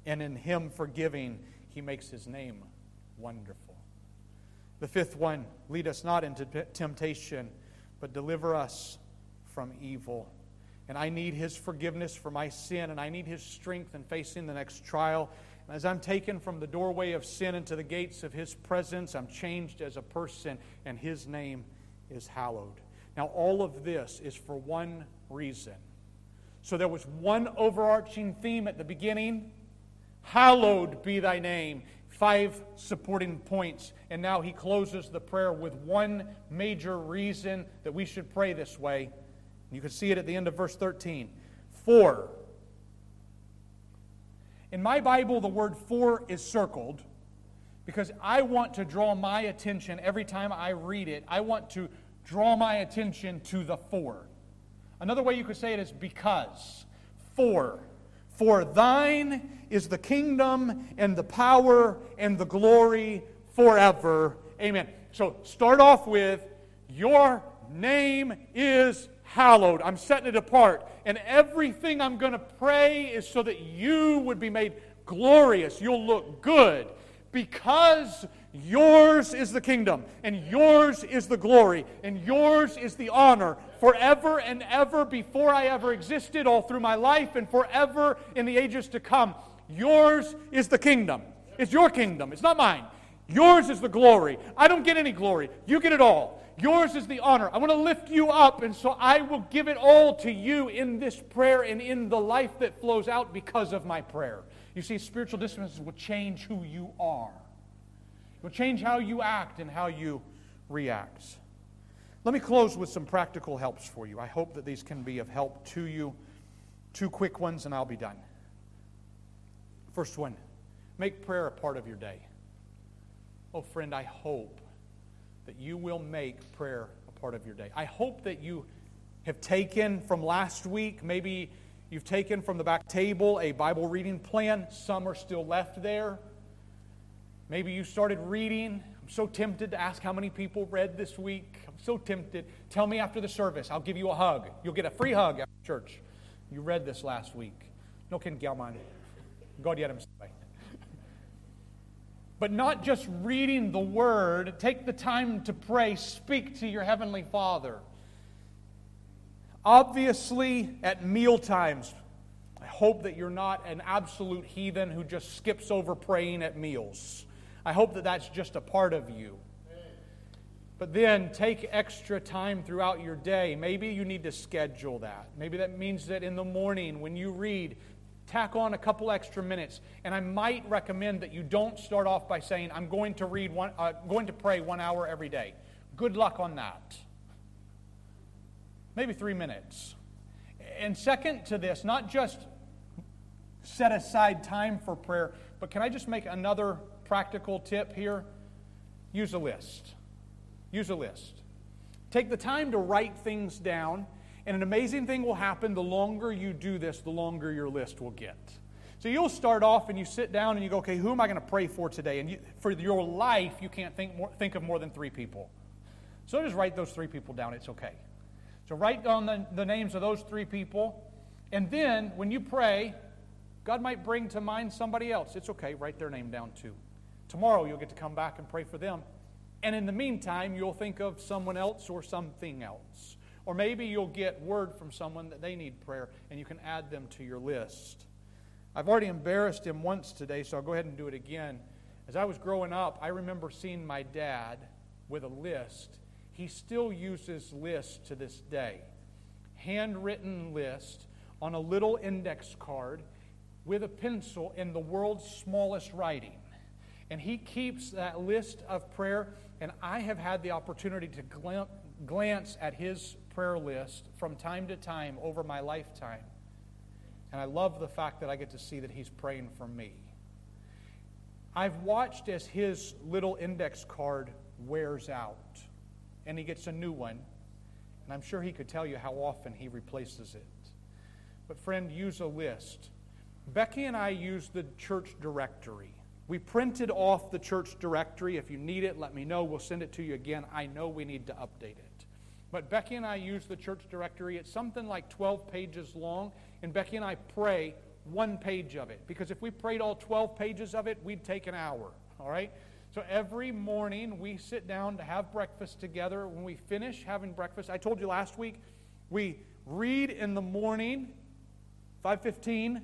And in Him forgiving, He makes His name wonderful. The fifth one lead us not into temptation, but deliver us from evil. And I need His forgiveness for my sin, and I need His strength in facing the next trial. And as I'm taken from the doorway of sin into the gates of His presence, I'm changed as a person, and His name is hallowed. Now, all of this is for one reason. So there was one overarching theme at the beginning Hallowed be thy name. Five supporting points. And now he closes the prayer with one major reason that we should pray this way. You can see it at the end of verse 13. For in my Bible, the word for is circled because I want to draw my attention every time I read it. I want to draw my attention to the for. Another way you could say it is because. For. For thine is the kingdom and the power and the glory forever. Amen. So start off with Your name is hallowed. I'm setting it apart. And everything I'm going to pray is so that you would be made glorious. You'll look good because yours is the kingdom, and yours is the glory, and yours is the honor forever and ever before I ever existed, all through my life, and forever in the ages to come. Yours is the kingdom. It's your kingdom, it's not mine. Yours is the glory. I don't get any glory. You get it all. Yours is the honor. I want to lift you up, and so I will give it all to you in this prayer and in the life that flows out because of my prayer. You see, spiritual disciplines will change who you are, it will change how you act and how you react. Let me close with some practical helps for you. I hope that these can be of help to you. Two quick ones, and I'll be done. First one make prayer a part of your day. Oh, friend, I hope that you will make prayer a part of your day. I hope that you have taken from last week, maybe you've taken from the back table a Bible reading plan. Some are still left there. Maybe you started reading. I'm so tempted to ask how many people read this week. I'm so tempted. Tell me after the service. I'll give you a hug. You'll get a free hug after church. You read this last week. No kan God yet him but not just reading the Word. Take the time to pray. Speak to your Heavenly Father. Obviously, at meal times, I hope that you're not an absolute heathen who just skips over praying at meals. I hope that that's just a part of you. But then take extra time throughout your day. Maybe you need to schedule that. Maybe that means that in the morning when you read, tack on a couple extra minutes. And I might recommend that you don't start off by saying, I'm going to read one, uh, going to pray one hour every day. Good luck on that. Maybe three minutes. And second to this, not just set aside time for prayer, but can I just make another practical tip here? Use a list. Use a list. Take the time to write things down and an amazing thing will happen the longer you do this, the longer your list will get. So you'll start off and you sit down and you go, okay, who am I going to pray for today? And you, for your life, you can't think, more, think of more than three people. So just write those three people down. It's okay. So write down the, the names of those three people. And then when you pray, God might bring to mind somebody else. It's okay. Write their name down too. Tomorrow you'll get to come back and pray for them. And in the meantime, you'll think of someone else or something else. Or maybe you'll get word from someone that they need prayer and you can add them to your list. I've already embarrassed him once today, so I'll go ahead and do it again. As I was growing up, I remember seeing my dad with a list. He still uses lists to this day. Handwritten list on a little index card with a pencil in the world's smallest writing. And he keeps that list of prayer, and I have had the opportunity to glance at his prayer list from time to time over my lifetime. And I love the fact that I get to see that he's praying for me. I've watched as his little index card wears out and he gets a new one. And I'm sure he could tell you how often he replaces it. But, friend, use a list. Becky and I use the church directory. We printed off the church directory. If you need it, let me know. We'll send it to you again. I know we need to update it. But Becky and I use the church directory. It's something like 12 pages long, and Becky and I pray one page of it. Because if we prayed all 12 pages of it, we'd take an hour. All right? So every morning we sit down to have breakfast together. When we finish having breakfast, I told you last week, we read in the morning, 515,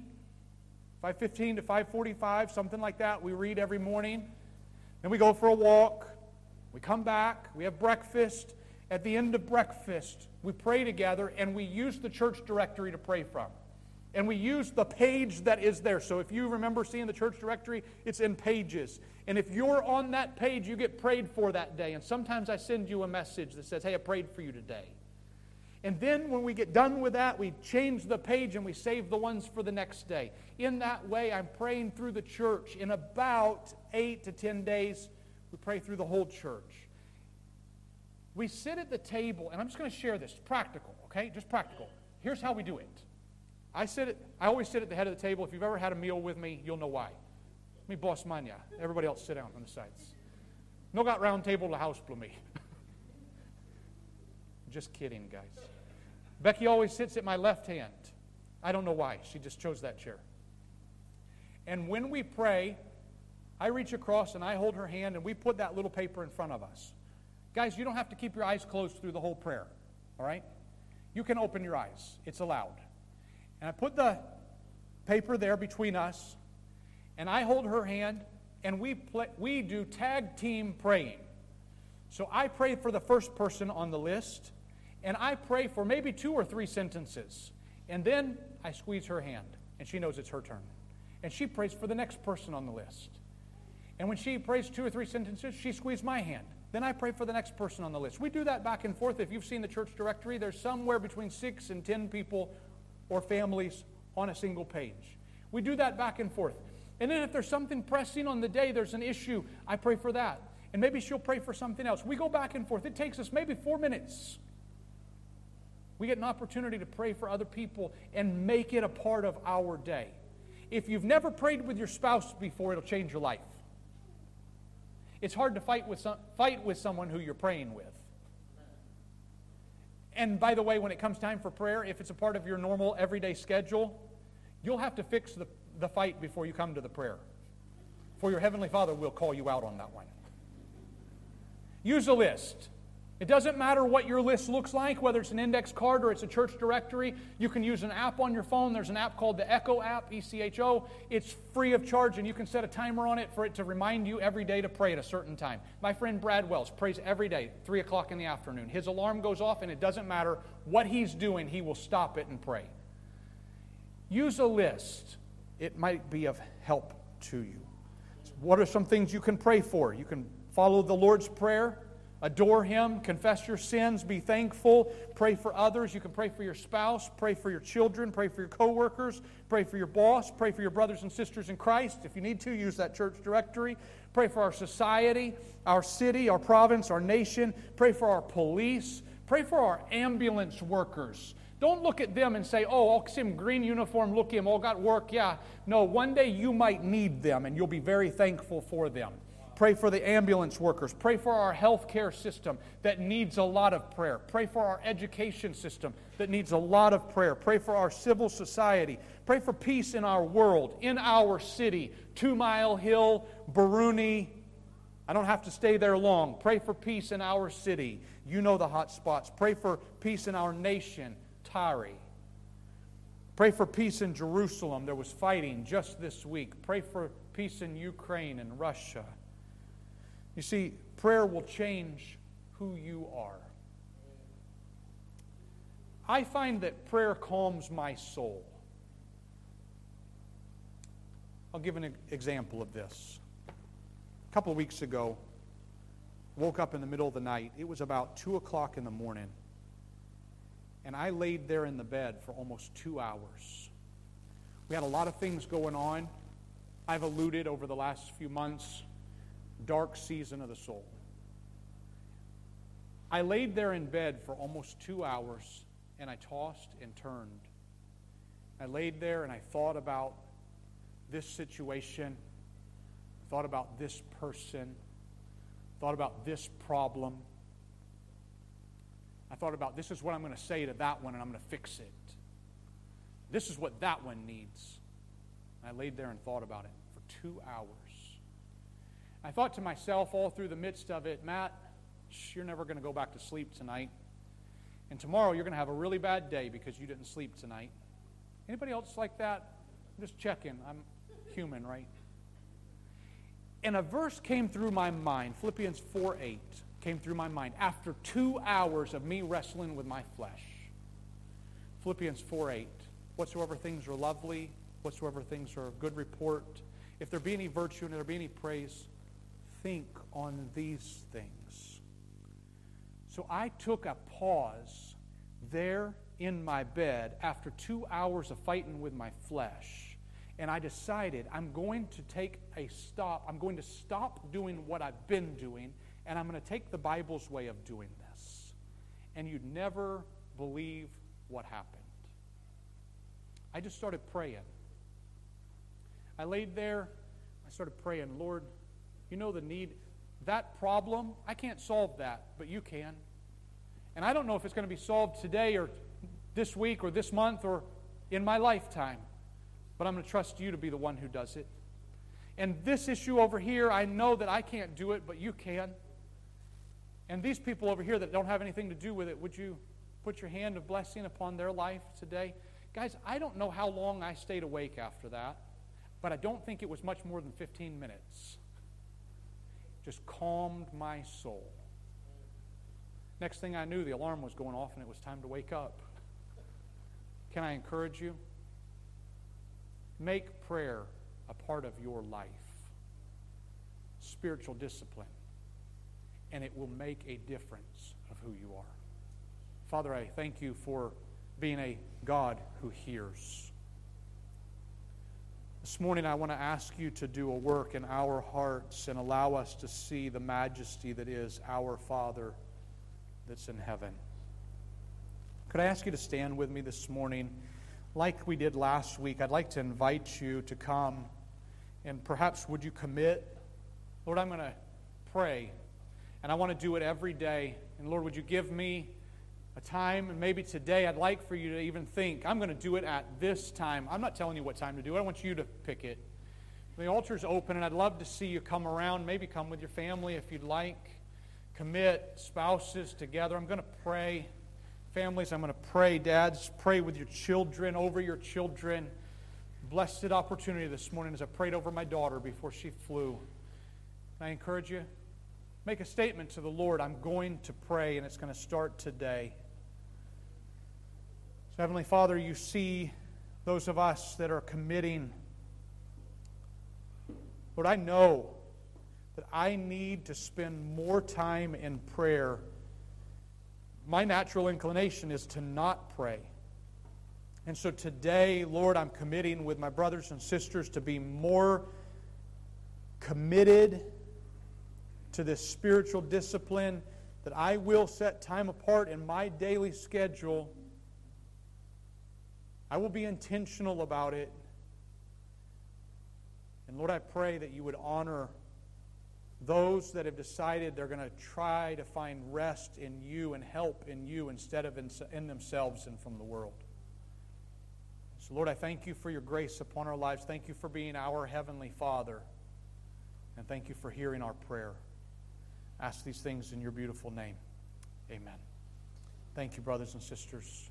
515 to 545, something like that. We read every morning. Then we go for a walk. We come back. We have breakfast. At the end of breakfast, we pray together and we use the church directory to pray from. And we use the page that is there. So if you remember seeing the church directory, it's in pages. And if you're on that page, you get prayed for that day. And sometimes I send you a message that says, Hey, I prayed for you today. And then when we get done with that, we change the page and we save the ones for the next day. In that way, I'm praying through the church. In about eight to ten days, we pray through the whole church. We sit at the table, and I'm just going to share this. practical, okay? Just practical. Here's how we do it. I sit at, I always sit at the head of the table. If you've ever had a meal with me, you'll know why. Me boss mania. Everybody else sit down on the sides. No got round table to house me. just kidding, guys. Becky always sits at my left hand. I don't know why. She just chose that chair. And when we pray, I reach across and I hold her hand and we put that little paper in front of us. Guys, you don't have to keep your eyes closed through the whole prayer, all right? You can open your eyes, it's allowed. And I put the paper there between us, and I hold her hand, and we, play, we do tag team praying. So I pray for the first person on the list, and I pray for maybe two or three sentences. And then I squeeze her hand, and she knows it's her turn. And she prays for the next person on the list. And when she prays two or three sentences, she squeezes my hand. Then I pray for the next person on the list. We do that back and forth. If you've seen the church directory, there's somewhere between six and ten people or families on a single page. We do that back and forth. And then if there's something pressing on the day, there's an issue, I pray for that. And maybe she'll pray for something else. We go back and forth. It takes us maybe four minutes. We get an opportunity to pray for other people and make it a part of our day. If you've never prayed with your spouse before, it'll change your life. It's hard to fight with, some, fight with someone who you're praying with. And by the way, when it comes time for prayer, if it's a part of your normal everyday schedule, you'll have to fix the, the fight before you come to the prayer. For your Heavenly Father will call you out on that one. Use a list. It doesn't matter what your list looks like, whether it's an index card or it's a church directory. You can use an app on your phone. There's an app called the Echo app, E C H O. It's free of charge, and you can set a timer on it for it to remind you every day to pray at a certain time. My friend Brad Wells prays every day, 3 o'clock in the afternoon. His alarm goes off, and it doesn't matter what he's doing, he will stop it and pray. Use a list, it might be of help to you. what are some things you can pray for? You can follow the Lord's Prayer adore Him, confess your sins, be thankful, pray for others. You can pray for your spouse, pray for your children, pray for your coworkers, pray for your boss, pray for your brothers and sisters in Christ. If you need to, use that church directory. Pray for our society, our city, our province, our nation. Pray for our police. Pray for our ambulance workers. Don't look at them and say, oh, I'll see them green uniform, look him, all got work. Yeah. No, one day you might need them and you'll be very thankful for them. Pray for the ambulance workers. Pray for our healthcare system that needs a lot of prayer. Pray for our education system that needs a lot of prayer. Pray for our civil society. Pray for peace in our world, in our city, Two Mile Hill, Baruni, I don't have to stay there long. Pray for peace in our city. You know the hot spots. Pray for peace in our nation. Tyre. Pray for peace in Jerusalem. There was fighting just this week. Pray for peace in Ukraine and Russia. You see, prayer will change who you are. I find that prayer calms my soul. I'll give an example of this. A couple of weeks ago, woke up in the middle of the night. It was about 2 o'clock in the morning. And I laid there in the bed for almost two hours. We had a lot of things going on. I've alluded over the last few months, dark season of the soul. I laid there in bed for almost two hours and I tossed and turned. I laid there and I thought about this situation, thought about this person, thought about this problem. I thought about this is what I'm going to say to that one and I'm going to fix it. This is what that one needs. I laid there and thought about it for two hours. I thought to myself all through the midst of it, Matt, you're never going to go back to sleep tonight. And tomorrow you're going to have a really bad day because you didn't sleep tonight. Anybody else like that? I'm just checking. I'm human, right? And a verse came through my mind, Philippians 4 8 came through my mind after two hours of me wrestling with my flesh. Philippians 4 8. Whatsoever things are lovely, whatsoever things are of good report, if there be any virtue and there be any praise, think on these things. So I took a pause there in my bed after two hours of fighting with my flesh. And I decided I'm going to take a stop. I'm going to stop doing what I've been doing, and I'm going to take the Bible's way of doing this. And you'd never believe what happened. I just started praying. I laid there, I started praying, Lord, you know the need. That problem, I can't solve that, but you can. And I don't know if it's going to be solved today or this week or this month or in my lifetime, but I'm going to trust you to be the one who does it. And this issue over here, I know that I can't do it, but you can. And these people over here that don't have anything to do with it, would you put your hand of blessing upon their life today? Guys, I don't know how long I stayed awake after that, but I don't think it was much more than 15 minutes just calmed my soul. Next thing I knew, the alarm was going off and it was time to wake up. Can I encourage you? Make prayer a part of your life, spiritual discipline, and it will make a difference of who you are. Father, I thank you for being a God who hears. This morning, I want to ask you to do a work in our hearts and allow us to see the majesty that is our Father that's in heaven. Could I ask you to stand with me this morning? Like we did last week, I'd like to invite you to come and perhaps would you commit? Lord, I'm going to pray, and I want to do it every day. And Lord, would you give me a time, and maybe today I'd like for you to even think, I'm going to do it at this time. I'm not telling you what time to do it, I want you to pick it. The altar's open, and I'd love to see you come around. Maybe come with your family if you'd like. Commit, spouses together. I'm going to pray. Families, I'm going to pray. Dads, pray with your children, over your children. Blessed opportunity this morning as I prayed over my daughter before she flew. I encourage you, make a statement to the Lord. I'm going to pray, and it's going to start today. So, Heavenly Father, you see those of us that are committing. Lord, I know that I need to spend more time in prayer. My natural inclination is to not pray. And so today, Lord, I'm committing with my brothers and sisters to be more committed to this spiritual discipline that I will set time apart in my daily schedule I will be intentional about it. And Lord, I pray that you would honor those that have decided they're going to try to find rest in you and help in you instead of in, in, themselves and from the world. So, Lord, I thank you for your grace upon our lives. Thank you for being our Heavenly Father. And thank you for hearing our prayer. Ask these things in your beautiful name. Amen. Thank you, brothers and sisters.